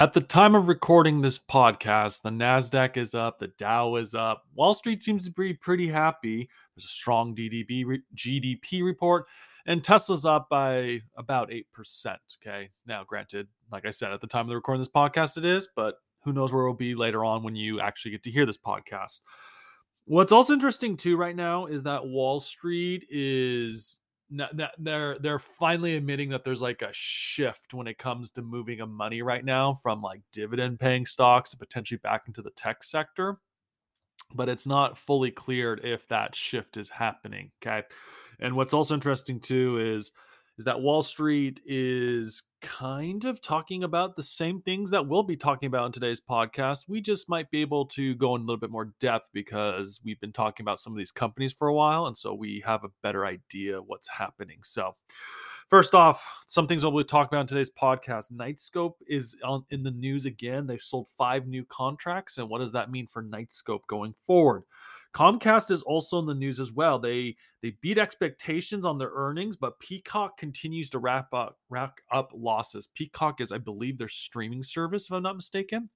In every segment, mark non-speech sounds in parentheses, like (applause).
At the time of recording this podcast, the NASDAQ is up, the Dow is up. Wall Street seems to be pretty happy. There's a strong DDB re- GDP report, and Tesla's up by about 8%. Okay. Now, granted, like I said, at the time of the recording this podcast, it is, but who knows where it'll be later on when you actually get to hear this podcast. What's also interesting, too, right now is that Wall Street is they're they're finally admitting that there's like a shift when it comes to moving of money right now from like dividend paying stocks to potentially back into the tech sector but it's not fully cleared if that shift is happening okay? And what's also interesting too is is that Wall Street is kind of talking about the same things that we'll be talking about in today's podcast. We just might be able to go in a little bit more depth because we've been talking about some of these companies for a while. And so we have a better idea what's happening. So, first off, some things we'll be talk about in today's podcast. Knightscope is on, in the news again. They sold five new contracts. And what does that mean for Knightscope going forward? Comcast is also in the news as well. They they beat expectations on their earnings, but Peacock continues to wrap up rack up losses. Peacock is, I believe, their streaming service, if I'm not mistaken.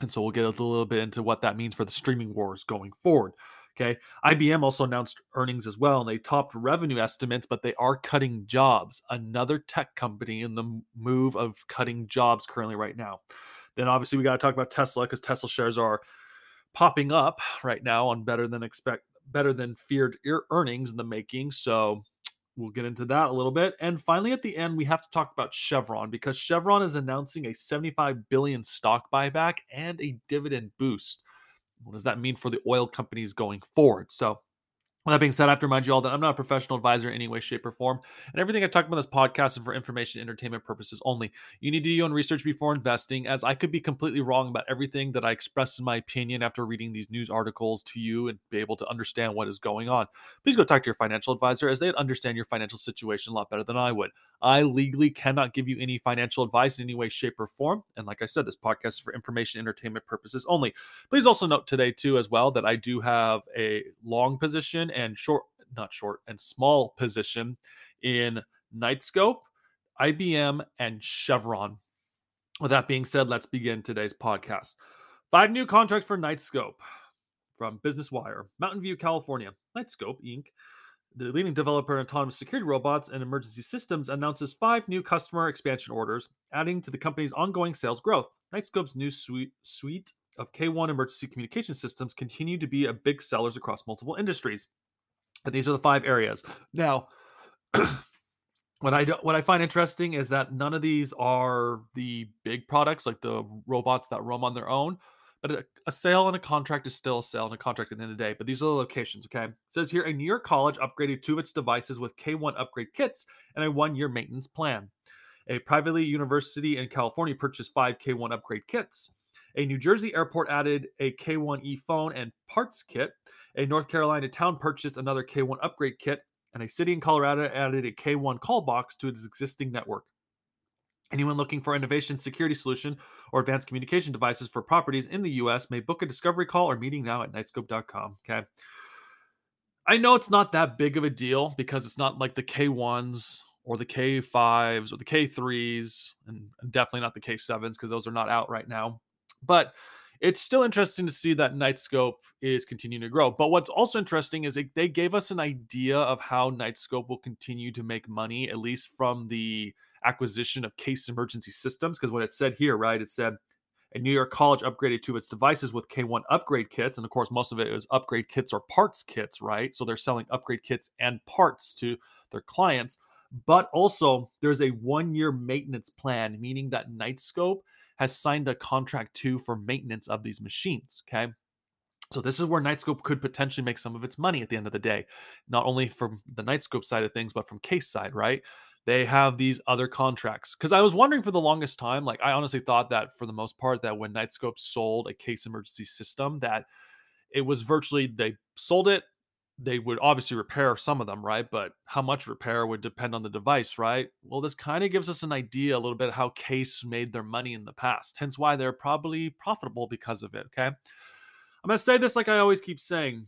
And so we'll get a little bit into what that means for the streaming wars going forward. Okay. IBM also announced earnings as well, and they topped revenue estimates, but they are cutting jobs. Another tech company in the move of cutting jobs currently right now. Then obviously we got to talk about Tesla because Tesla shares are popping up right now on better than expect better than feared earnings in the making. So we'll get into that a little bit. And finally, at the end, we have to talk about Chevron because Chevron is announcing a 75 billion stock buyback and a dividend boost. What does that mean for the oil companies going forward? So that being said, I have to remind you all that I'm not a professional advisor in any way, shape, or form. And everything I talk about this podcast is for information entertainment purposes only. You need to do your own research before investing, as I could be completely wrong about everything that I express in my opinion after reading these news articles to you and be able to understand what is going on. Please go talk to your financial advisor as they understand your financial situation a lot better than I would. I legally cannot give you any financial advice in any way, shape, or form. And like I said, this podcast is for information entertainment purposes only. Please also note today, too, as well, that I do have a long position and short, not short, and small position in Knightscope, IBM, and Chevron. With that being said, let's begin today's podcast. Five new contracts for Knightscope from Business Wire, Mountain View, California. Knightscope Inc., the leading developer in autonomous security robots and emergency systems, announces five new customer expansion orders, adding to the company's ongoing sales growth. Knightscope's new suite, suite of K1 emergency communication systems continue to be a big sellers across multiple industries. But these are the five areas. Now, (clears throat) what I what I find interesting is that none of these are the big products like the robots that roam on their own. But a, a, sale and a contract is still a sale and a contract at the end of the day. But these are the locations, okay? It says here a New York college upgraded two of its devices with K1 upgrade kits and a one year maintenance plan. A privately university in California purchased five K1 upgrade kits. A New Jersey airport added a K1E phone and parts kit. A North Carolina town purchased another K1 upgrade kit, and a city in Colorado added a K1 call box to its existing network. Anyone looking for innovation security solution or advanced communication devices for properties in the US may book a discovery call or meeting now at knightscope.com. Okay. I know it's not that big of a deal because it's not like the K1s or the K5s or the K3s, and definitely not the K7s because those are not out right now. But it's still interesting to see that Knightscope is continuing to grow. But what's also interesting is they gave us an idea of how Knightscope will continue to make money, at least from the acquisition of Case Emergency Systems. Because what it said here, right? It said a New York college upgraded to its devices with K1 upgrade kits. And of course, most of it is upgrade kits or parts kits, right? So they're selling upgrade kits and parts to their clients. But also, there's a one year maintenance plan, meaning that Knightscope has signed a contract too for maintenance of these machines. Okay. So this is where Knightscope could potentially make some of its money at the end of the day, not only from the Knightscope side of things, but from Case side, right? They have these other contracts. Because I was wondering for the longest time, like I honestly thought that for the most part, that when Knightscope sold a case emergency system, that it was virtually they sold it, they would obviously repair some of them, right? But how much repair would depend on the device, right? Well, this kind of gives us an idea a little bit how Case made their money in the past, hence why they're probably profitable because of it. Okay. I'm going to say this like I always keep saying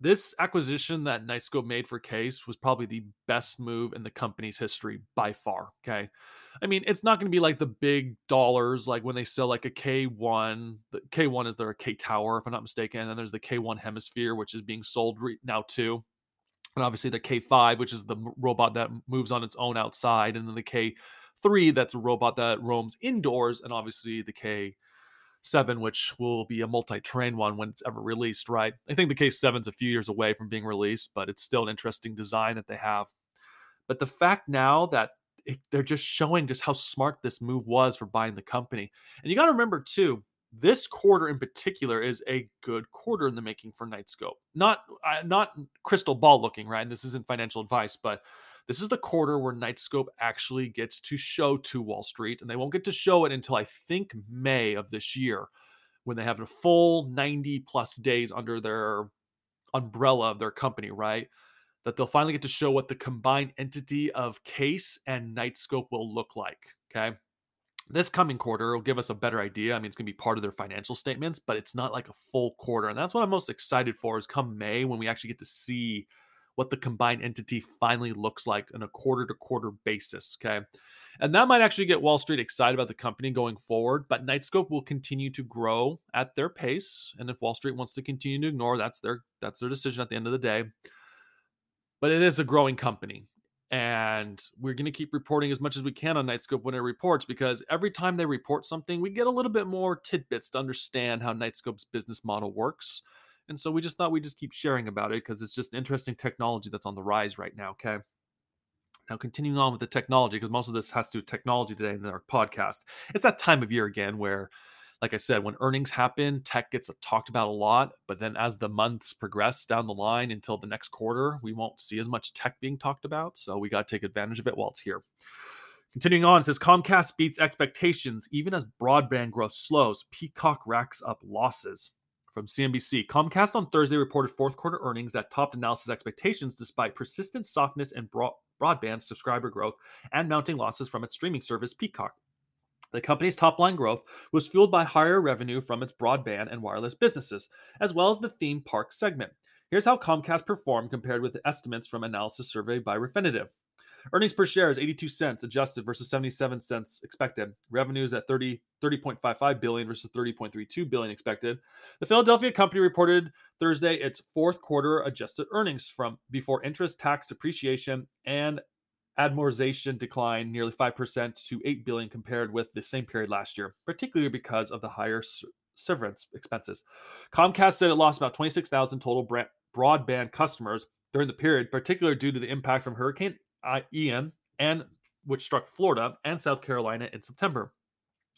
this acquisition that Knightscope made for Case was probably the best move in the company's history by far. Okay. I mean, it's not going to be like the big dollars, like when they sell like a K1. The K1 is their K Tower, if I'm not mistaken. And then there's the K1 Hemisphere, which is being sold re- now too. And obviously the K5, which is the robot that moves on its own outside. And then the K3, that's a robot that roams indoors. And obviously the K seven, which will be a multi-terrain one when it's ever released, right? I think the Case seven's a few years away from being released, but it's still an interesting design that they have. But the fact now that it, they're just showing just how smart this move was for buying the company, and you got to remember too, this quarter in particular is a good quarter in the making for Knightscope. Not uh, not crystal ball looking, right? And this isn't financial advice, but this is the quarter where Knightscope actually gets to show to Wall Street, and they won't get to show it until I think May of this year when they have a full 90 plus days under their umbrella of their company, right? That they'll finally get to show what the combined entity of Case and Knightscope will look like. Okay. This coming quarter will give us a better idea. I mean, it's going to be part of their financial statements, but it's not like a full quarter. And that's what I'm most excited for is come May when we actually get to see what the combined entity finally looks like on a quarter to quarter basis. Okay. And that might actually get Wall Street excited about the company going forward, but Knightscope will continue to grow at their pace. And if Wall Street wants to continue to ignore, that's their that's their decision at the end of the day. But it is a growing company. And we're going to keep reporting as much as we can on Knightscope when it reports because every time they report something, we get a little bit more tidbits to understand how Knightscope's business model works. And so we just thought we'd just keep sharing about it because it's just interesting technology that's on the rise right now. Okay. Now, continuing on with the technology, because most of this has to do with technology today in our podcast. It's that time of year again where, like I said, when earnings happen, tech gets talked about a lot. But then as the months progress down the line until the next quarter, we won't see as much tech being talked about. So we got to take advantage of it while it's here. Continuing on, it says Comcast beats expectations even as broadband growth slows. Peacock racks up losses from CNBC. Comcast on Thursday reported fourth quarter earnings that topped analysis expectations despite persistent softness in broad- broadband subscriber growth and mounting losses from its streaming service Peacock. The company's top line growth was fueled by higher revenue from its broadband and wireless businesses, as well as the theme park segment. Here's how Comcast performed compared with estimates from analysis survey by Refinitiv. Earnings per share is 82 cents adjusted versus 77 cents expected. Revenues at 30 30.55 billion versus 30.32 billion expected. The Philadelphia company reported Thursday its fourth quarter adjusted earnings from before interest, tax, depreciation, and amortization declined nearly 5% to 8 billion compared with the same period last year, particularly because of the higher severance expenses. Comcast said it lost about 26,000 total broadband customers during the period, particularly due to the impact from Hurricane Ian, and which struck Florida and South Carolina in September,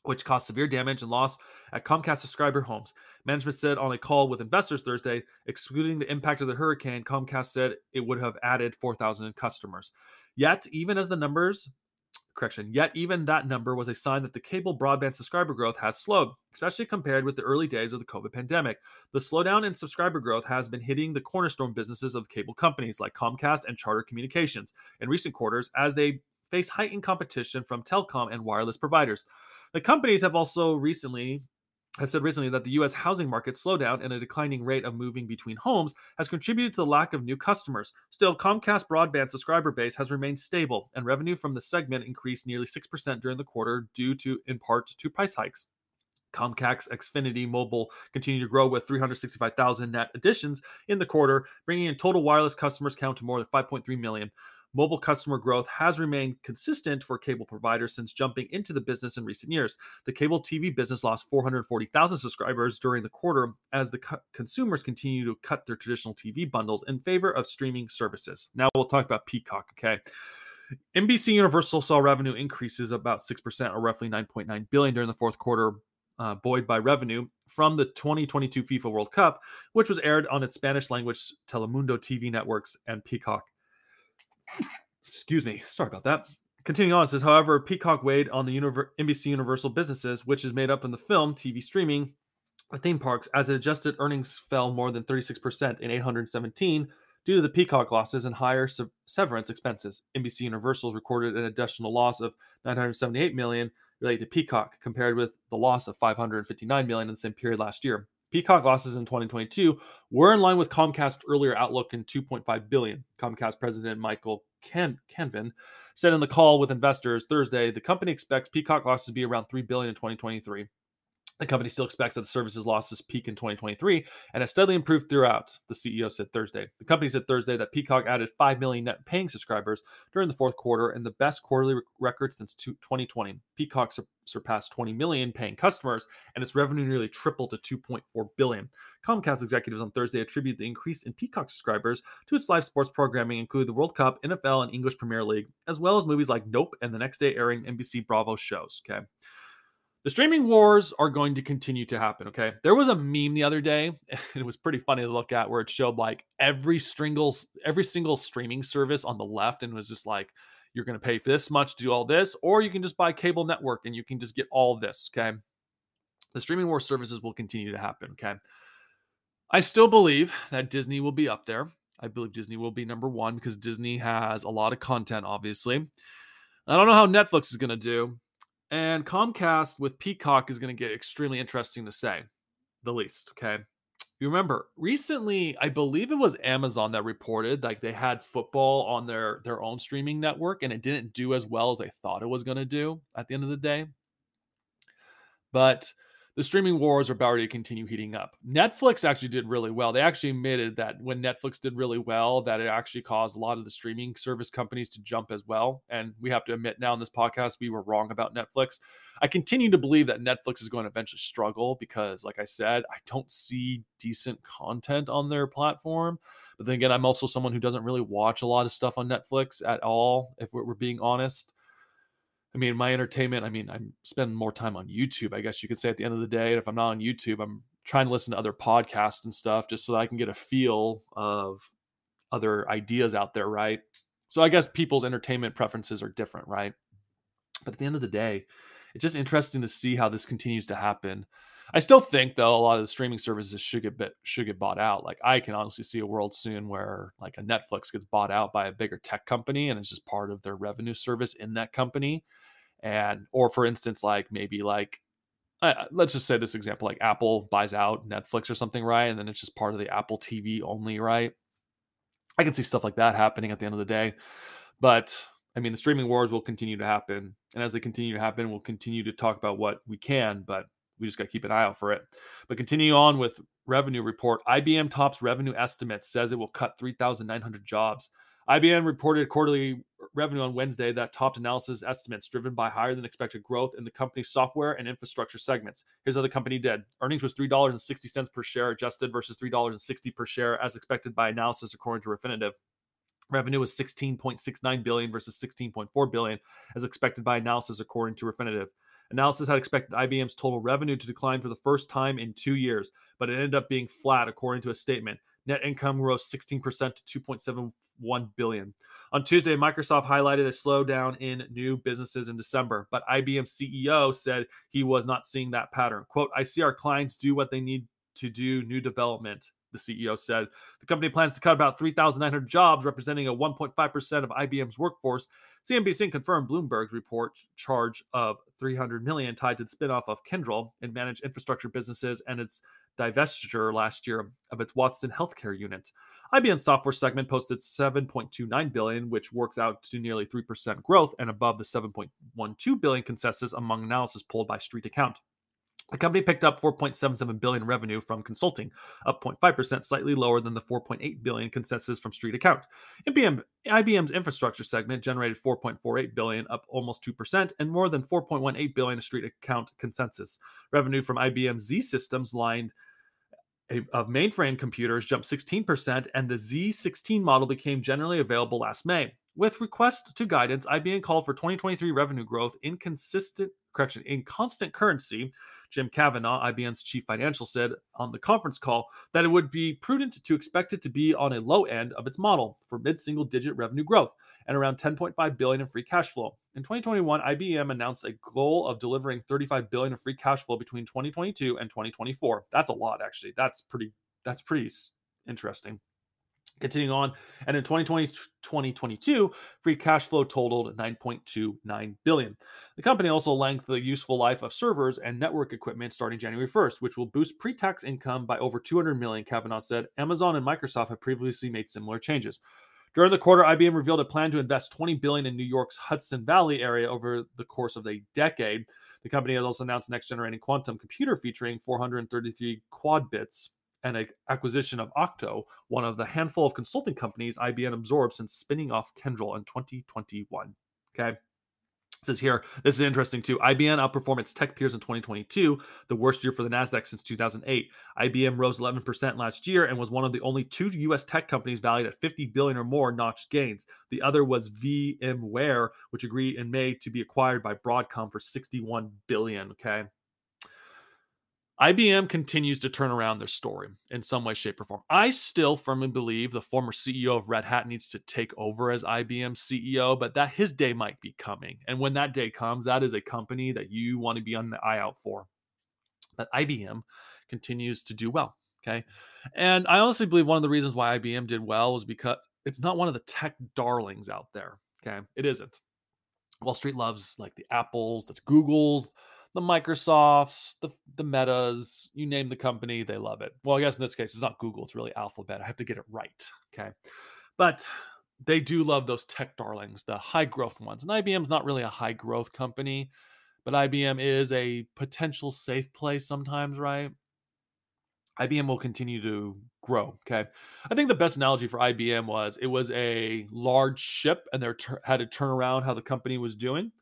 which caused severe damage and loss at Comcast subscriber homes. Management said on a call with investors Thursday, excluding the impact of the hurricane, Comcast said it would have added 4,000 customers. Yet, even as the numbers correction. Yet, even that number was a sign that the cable broadband subscriber growth has slowed, especially compared with the early days of the COVID pandemic. The slowdown in subscriber growth has been hitting the cornerstone businesses of cable companies like Comcast and Charter Communications in recent quarters as they face heightened competition from telecom and wireless providers. The companies have also recently has said recently that the U.S. housing market slowdown and a declining rate of moving between homes has contributed to the lack of new customers. Still, Comcast broadband subscriber base has remained stable, and revenue from the segment increased nearly 6% during the quarter due to, in part, to price hikes. Comcast Xfinity Mobile continued to grow with 365,000 net additions in the quarter, bringing in total wireless customers count to more than 5.3 million. Mobile customer growth has remained consistent for cable providers since jumping into the business in recent years. The cable TV business lost 440,000 subscribers during the quarter as the co- consumers continue to cut their traditional TV bundles in favor of streaming services. Now we'll talk about Peacock, okay? NBC Universal saw revenue increases about 6% or roughly 9.9 billion during the fourth quarter, uh, buoyed by revenue from the 2022 FIFA World Cup, which was aired on its Spanish language Telemundo TV networks and Peacock. Excuse me. Sorry about that. Continuing on, says, however, Peacock weighed on the Univer- NBC Universal businesses, which is made up in the film, TV streaming, the theme parks, as adjusted earnings fell more than 36% in 817 due to the Peacock losses and higher se- severance expenses. NBC Universal recorded an additional loss of 978 million related to Peacock, compared with the loss of 559 million in the same period last year. Peacock losses in 2022 were in line with Comcast earlier outlook in 2.5 billion. Comcast president Michael Ken- said in the call with investors Thursday, the company expects Peacock losses to be around 3 billion in 2023. The company still expects that the service's losses peak in 2023 and has steadily improved throughout, the CEO said Thursday. The company said Thursday that Peacock added 5 million net paying subscribers during the fourth quarter and the best quarterly record since 2020. Peacock sur- surpassed 20 million paying customers and its revenue nearly tripled to 2.4 billion. Comcast executives on Thursday attributed the increase in Peacock subscribers to its live sports programming, including the World Cup, NFL, and English Premier League, as well as movies like Nope and the next day airing NBC Bravo shows. Okay the streaming wars are going to continue to happen. Okay. There was a meme the other day, (laughs) and it was pretty funny to look at where it showed like every single every single streaming service on the left and was just like, you're going to pay this much to do all this, or you can just buy cable network and you can just get all this. Okay. The streaming war services will continue to happen. Okay. I still believe that Disney will be up there. I believe Disney will be number one because Disney has a lot of content, obviously. I don't know how Netflix is going to do, and Comcast with Peacock is going to get extremely interesting to say, the least. Okay. You remember recently, I believe it was Amazon that reported like they had football on their their own streaming network and it didn't do as well as they thought it was going to do at the end of the day. But the streaming wars are about to continue heating up. Netflix actually did really well. They actually admitted that when Netflix did really well, that it actually caused a lot of the streaming service companies to jump as well. And we have to admit now in this podcast, we were wrong about Netflix. I continue to believe that Netflix is going to eventually struggle because, like I said, I don't see decent content on their platform. But then again, I'm also someone who doesn't really watch a lot of stuff on Netflix at all, if we're, being honest. I mean, my entertainment, I mean, I'm spending more time on YouTube, I guess you could say at the end of the day. And if I'm not on YouTube, I'm trying to listen to other podcasts and stuff just so that I can get a feel of other ideas out there, right? So I guess people's entertainment preferences are different, right? But at the end of the day, it's just interesting to see how this continues to happen. I still think though a lot of the streaming services should get bit, should get bought out. Like I can honestly see a world soon where like a Netflix gets bought out by a bigger tech company and it's just part of their revenue service in that company. And or for instance, like maybe like uh, let's just say this example like Apple buys out Netflix or something, right? And then it's just part of the Apple TV only, right? I can see stuff like that happening at the end of the day. But I mean, the streaming wars will continue to happen. And as they continue to happen, we'll continue to talk about what we can, but we just got to keep an eye out for it. But continue on with revenue report. IBM tops revenue estimate says it will cut 3,900 jobs. IBM reported quarterly revenue on Wednesday that topped analysis estimates driven by higher than expected growth in the company's software and infrastructure segments. Here's how the company did. Earnings was $3.60 per share adjusted versus $3.60 per share as expected by analysis according to Refinitiv. Revenue was 16.69 billion versus 16.4 billion as expected by analysis according to Refinitiv. Analysis had expected IBM's total revenue to decline for the first time in two years, but it ended up being flat, according to a statement. Net income rose 16% to 2.71 billion. On Tuesday, Microsoft highlighted a slowdown in new businesses in December, but IBM CEO said he was not seeing that pattern. "Quote: I see our clients do what they need to do new development the CEO said. The company plans to cut about 3,900 jobs, representing a 1.5% of IBM's workforce. CNBC confirmed Bloomberg's report charge of 300 million tied to the spinoff of Kyndryl and managed infrastructure businesses and its divestiture last year of its Watson healthcare unit. IBM's software segment posted 7.29 billion, which works out to nearly 3% growth and above the 7.12 billion consensus among analysis pulled by StreetAccount. The company picked up 4.77 billion revenue from consulting, up 0.5%, slightly lower than the 4.8 billion consensus from StreetAccount. IBM, IBM's infrastructure segment generated 4.48 billion, up almost 2%, and more than 4.18 billion of StreetAccount consensus. Revenue from IBM Z Systems line eh, of mainframe computers jumped 16%, and the Z16 model became generally available last May. With request to guidance, IBM called for 2023 revenue growth in consistent correction in constant currency Jim Kavanaugh, IBM's chief financial, said on the conference call that it would be prudent to expect it to be on a low end of its model for mid-single digit revenue growth and around 10.5 billion in free cash flow. In 2021, IBM announced a goal of delivering 35 billion of free cash flow between 2022 and 2024. That's a lot actually. That's pretty that's pretty interesting. Continuing on, and in 2020, 2022, free cash flow totaled 9.29 billion. The company also lengthened the useful life of servers and network equipment starting January 1st, which will boost pre-tax income by over 200 million. Kavanaugh said Amazon and Microsoft have previously made similar changes. During the quarter, IBM revealed a plan to invest 20 billion in New York's Hudson Valley area over the course of a decade. The company has also announced next generation quantum computer featuring 433 qubits and an acquisition of Octo, one of the handful of consulting companies IBM absorbed since spinning off Kyndryl in 2021. Okay. It says here, this is interesting too. IBM outperformed its tech peers in 2022, the worst year for the NASDAQ since 2008. IBM rose 11% last year and was one of the only two US tech companies valued at 50 billion or more notched gains. The other was VMware, which agreed in May to be acquired by Broadcom for 61 billion. Okay. IBM continues to turn around their story in some way, shape, or form. I still firmly believe the former CEO of Red Hat needs to take over as IBM CEO, but that his day might be coming. And when that day comes, that is a company that you want to be on the eye out for. But IBM continues to do well. Okay. And I honestly believe one of the reasons why IBM did well was because it's not one of the tech darlings out there. Okay. It isn't. Wall Street loves like the Apples, the Googles, the Microsofts, the the Metas, you name the company, they love it. Well, I guess in this case, it's not Google, it's really Alphabet. I have to get it right. Okay. But they do love those tech darlings, the high growth ones. And IBM's not really a high growth company, but IBM is a potential safe place sometimes, right? IBM will continue to grow. Okay. I think the best analogy for IBM was it was a large ship and they had to turn around how the company was doing.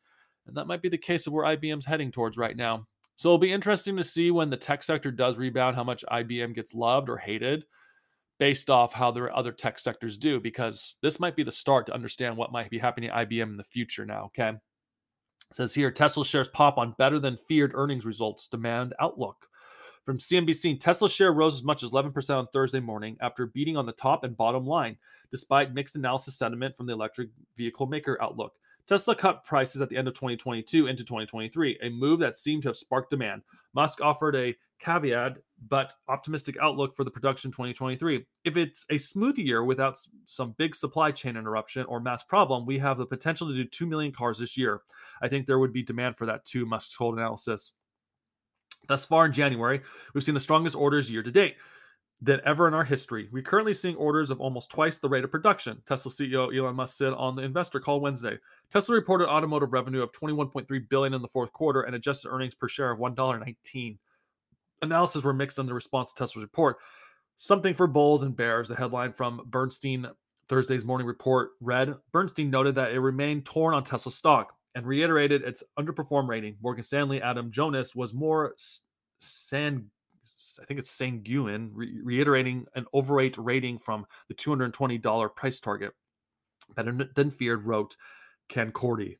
And that might be the case of where IBM's heading towards right now. So it'll be interesting to see when the tech sector does rebound how much IBM gets loved or hated based off how their other tech sectors do, because this might be the start to understand what might be happening at IBM in the future now. Okay. It says here Tesla shares pop on better than feared earnings results, demand outlook. From CNBC, Tesla share rose as much as 11% on Thursday morning after beating on the top and bottom line, despite mixed analysis sentiment from the electric vehicle maker outlook. Tesla cut prices at the end of 2022 into 2023, a move that seemed to have sparked demand. Musk offered a caveat but optimistic outlook for the production 2023. If it's a smooth year without some big supply chain interruption or mass problem, we have the potential to do 2 million cars this year. I think there would be demand for that too, Musk told analysis. Thus far in January, we've seen the strongest orders year to date than ever in our history. We're currently seeing orders of almost twice the rate of production. Tesla CEO Elon Musk said on the investor call Wednesday. Tesla reported automotive revenue of 21.3 billion in the fourth quarter and adjusted earnings per share of $1.19. Analysis were mixed on the response to Tesla's report. Something for bulls and bears. The headline from Bernstein Thursday's morning report read Bernstein noted that it remained torn on Tesla stock and reiterated its underperform rating. Morgan Stanley Adam Jonas was more san I think it's sanguine, re- reiterating an overweight rating from the $220 price target. Better than feared, wrote Canaccord.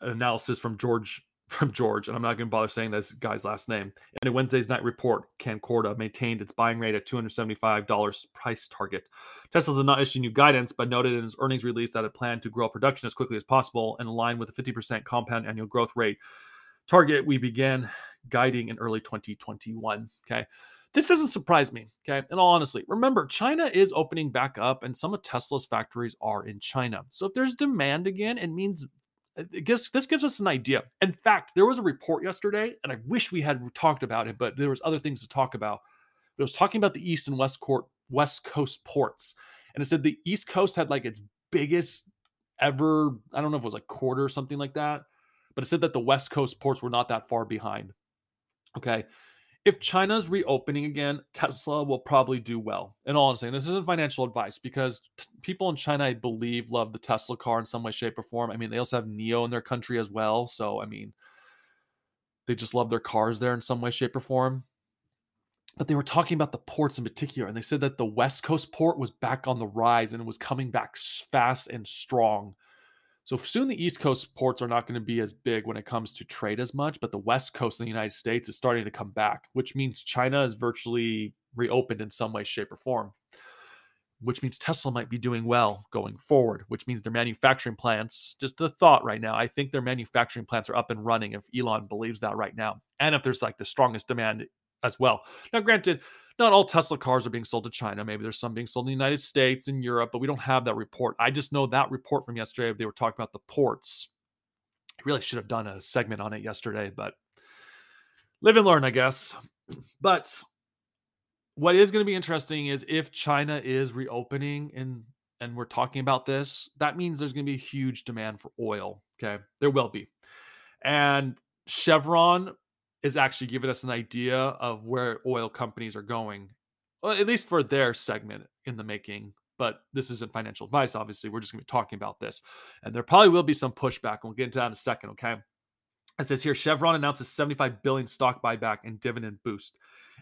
An analysis from George (laughs) from George, and I'm not going to bother saying this guy's last name. In a Wednesday's night report, Canaccord maintained its buying rate at $275 price target. Tesla did not issue new guidance, but noted in its earnings release that it planned to grow production as quickly as possible and align with a 50% compound annual growth rate target we began guiding in early 2021. Okay. This doesn't surprise me. Okay. And honestly, remember, China is opening back up and some of Tesla's factories are in China. So if there's demand again, it means uh, it gives, this gives us an idea. In fact, there was a report yesterday, and I wish we had talked about it, but there was other things to talk about. But it was talking about the East and West Court, West Coast ports, and it said the East Coast had like its biggest ever. I don't know if it was like quarter or something like that, but it said that the West Coast ports were not that far behind. Okay. If China's reopening again, Tesla will probably do well. And all I'm saying, this isn't financial advice because t- people in China, I believe, love the Tesla car in some way, shape, or form. I mean, they also have NIO in their country as well. So, I mean, they just love their cars there in some way, shape, or form. But they were talking about the ports in particular, and they said that the West Coast port was back on the rise and it was coming back fast and strong. So soon the East Coast ports are not going to be as big when it comes to trade as much, but the West Coast in the United States is starting to come back, which means China is virtually reopened in some way, shape, or form. Which means Tesla might be doing well going forward, which means their manufacturing plants, just a thought right now, I think their manufacturing plants are up and running if Elon believes that right now. And if there's like the strongest demand as well. Now, granted, not all Tesla cars are being sold to China. Maybe there's some being sold in the United States and Europe, but we don't have that report. I just know that report from yesterday. They were talking about the ports. I really should have done a segment on it yesterday, but live and learn, I guess. But what is going to be interesting is if China is reopening and and we're talking about this, that means there's going to be huge demand for oil. Okay, there will be, and Chevron is actually giving us an idea of where oil companies are going, well, at least for their segment in the making. But this isn't financial advice, obviously. We're just going to be talking about this. And there probably will be some pushback. And we'll get into that in a second, okay? It says here Chevron announces 75 billion stock buyback and dividend boost.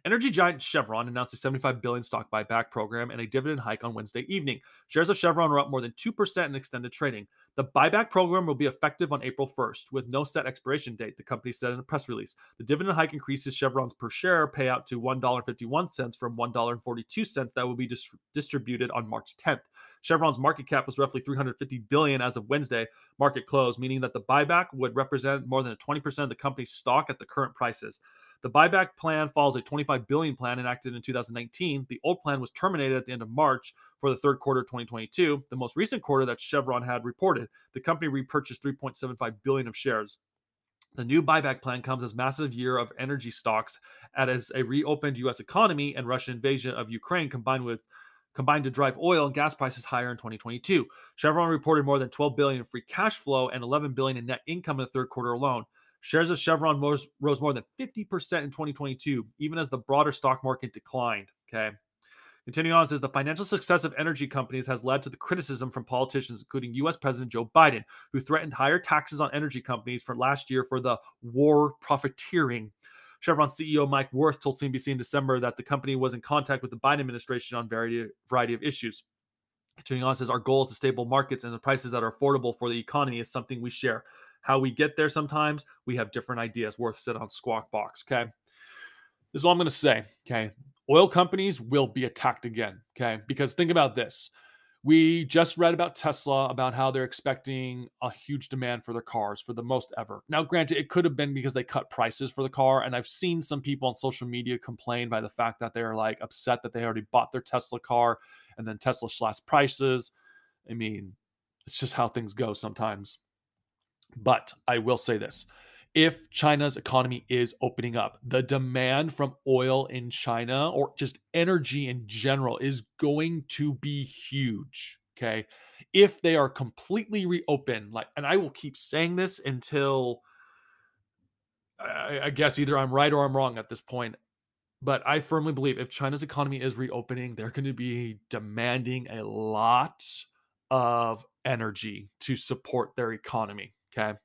Energy giant Chevron announced a 75 billion stock buyback program and a dividend hike on Wednesday evening. Shares of Chevron were up more than 2% in extended trading. The buyback program will be effective on April 1st with no set expiration date, the company said in a press release. The dividend hike increases Chevron's per share payout to $1.51 from $1.42 that will be dis- distributed on March 10th. Chevron's market cap was roughly 350 billion as of Wednesday market close, meaning that the buyback would represent more than 20% of the company's stock at the current prices. The buyback plan follows a 25 billion plan enacted in 2019. The old plan was terminated at the end of March for the third quarter of 2022, the most recent quarter that Chevron had reported. The company repurchased 3.75 billion of shares. The new buyback plan comes as massive year of energy stocks as a reopened US economy and Russian invasion of Ukraine combined with combined to drive oil and gas prices higher in 2022. Chevron reported more than 12 billion in free cash flow and 11 billion in net income in the third quarter alone. Shares of Chevron rose, more than 50% in 2022, even as the broader stock market declined. Okay. Continuing on, says the financial success of energy companies has led to the criticism from politicians, including U.S. President Joe Biden, who threatened higher taxes on energy companies for last year for the war profiteering. Chevron CEO Mike Wirth told CNBC in December that the company was in contact with the Biden administration on variety, variety of issues. Continuing on, says our goal is to stable markets and the prices that are affordable for the economy is something we share. How we get there sometimes, we have different ideas. Wirth said on Squawk Box. Okay. This is all I'm going to say. Okay. Oil companies will be attacked again. Okay. Because think about this. We just read about Tesla about how they're expecting a huge demand for their cars for the most ever. Now, granted, it could have been because they cut prices for the car. And I've seen some people on social media complain by the fact that they're like upset that they already bought their Tesla car and then Tesla slashed prices. I mean, it's just how things go sometimes. But I will say this if China's economy is opening up, the demand from oil in China or just energy in general is going to be huge. Okay. If they are completely reopened, like, and I will keep saying this until I, I guess either I'm right or I'm wrong at this point. But I firmly believe if China's economy is reopening, they're going to be demanding a lot of energy to support their economy. Okay.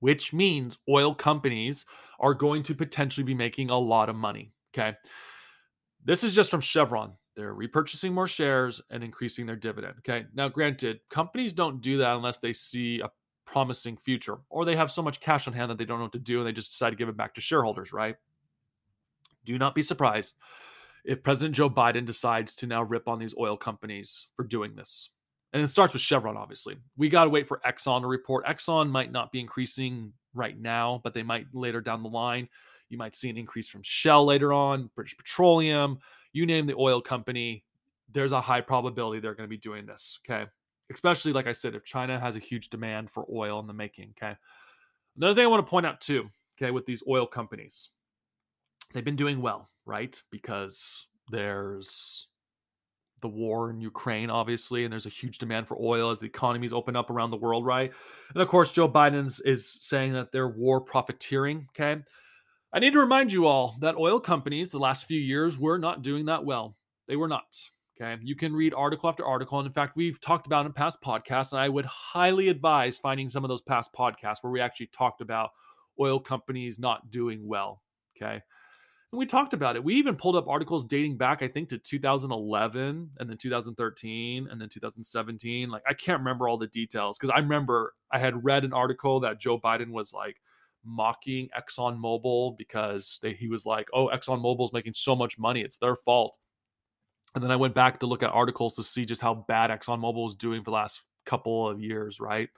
Which means oil companies are going to potentially be making a lot of money. Okay. This is just from Chevron. They're repurchasing more shares and increasing their dividend. Okay. Now, granted, companies don't do that unless they see a promising future or they have so much cash on hand that they don't know what to do and they just decide to give it back to shareholders, right? Do not be surprised if President Joe Biden decides to now rip on these oil companies for doing this. And it starts with Chevron, obviously. We got to wait for Exxon to report. Exxon might not be increasing right now, but they might later down the line. You might see an increase from Shell later on, British Petroleum, you name the oil company. There's a high probability they're going to be doing this. Okay. Especially, like I said, if China has a huge demand for oil in the making. Okay. Another thing I want to point out too, okay, with these oil companies, they've been doing well, right? Because there's the war in Ukraine, obviously, and there's a huge demand for oil as the economies open up around the world, right? And of course, Joe Biden is saying that they're war profiteering. Okay. I need to remind you all that oil companies the last few years were not doing that well. They were not. Okay. You can read article after article. And in fact, we've talked about in past podcasts, and I would highly advise finding some of those past podcasts where we actually talked about oil companies not doing well. Okay. And we talked about it. We even pulled up articles dating back, I think, to 2011 and then 2013 and then 2017. Like, I can't remember all the details because I remember I had read an article that Joe Biden was like mocking ExxonMobil because they, he was like, oh, ExxonMobil is making so much money. It's their fault. And then I went back to look at articles to see just how bad ExxonMobil was doing for the last couple of years, right?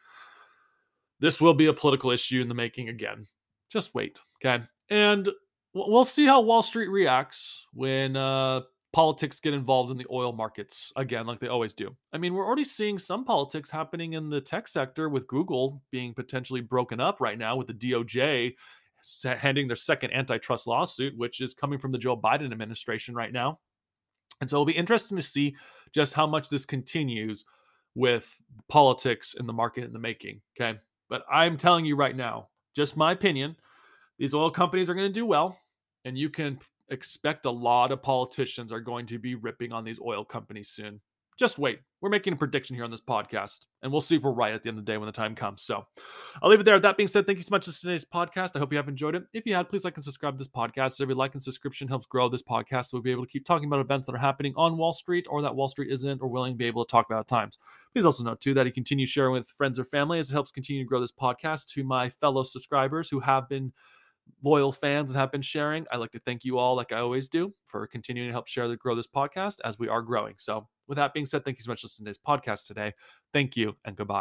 This will be a political issue in the making again. Just wait. Okay. And we'll see how Wall Street reacts when uh, politics get involved in the oil markets again, like they always do. I mean, we're already seeing some politics happening in the tech sector with Google being potentially broken up right now with the DOJ handing their second antitrust lawsuit, which is coming from the Joe Biden administration right now. And so it'll be interesting to see just how much this continues with politics in the market in the making. Okay. But I'm telling you right now, just my opinion, these oil companies are going to do well. And you can expect a lot of politicians are going to be ripping on these oil companies soon. Just wait. We're making a prediction here on this podcast, and we'll see if we're right at the end of the day when the time comes. So I'll leave it there. That being said, thank you so much for today's podcast. I hope you have enjoyed it. If you had, please like and subscribe to this podcast. Every like and subscription helps grow this podcast. So we'll be able to keep talking about events that are happening on Wall Street or that Wall Street isn't or willing to be able to talk about at times. Please also note, too, that you continue sharing with friends or family as it helps continue to grow this podcast to my fellow subscribers who have been loyal fans and have been sharing. I'd like to thank you all, like I always do, for continuing to help share the grow this podcast as we are growing. So, with that being said, thank you so much for listening to this podcast today. Thank you and goodbye.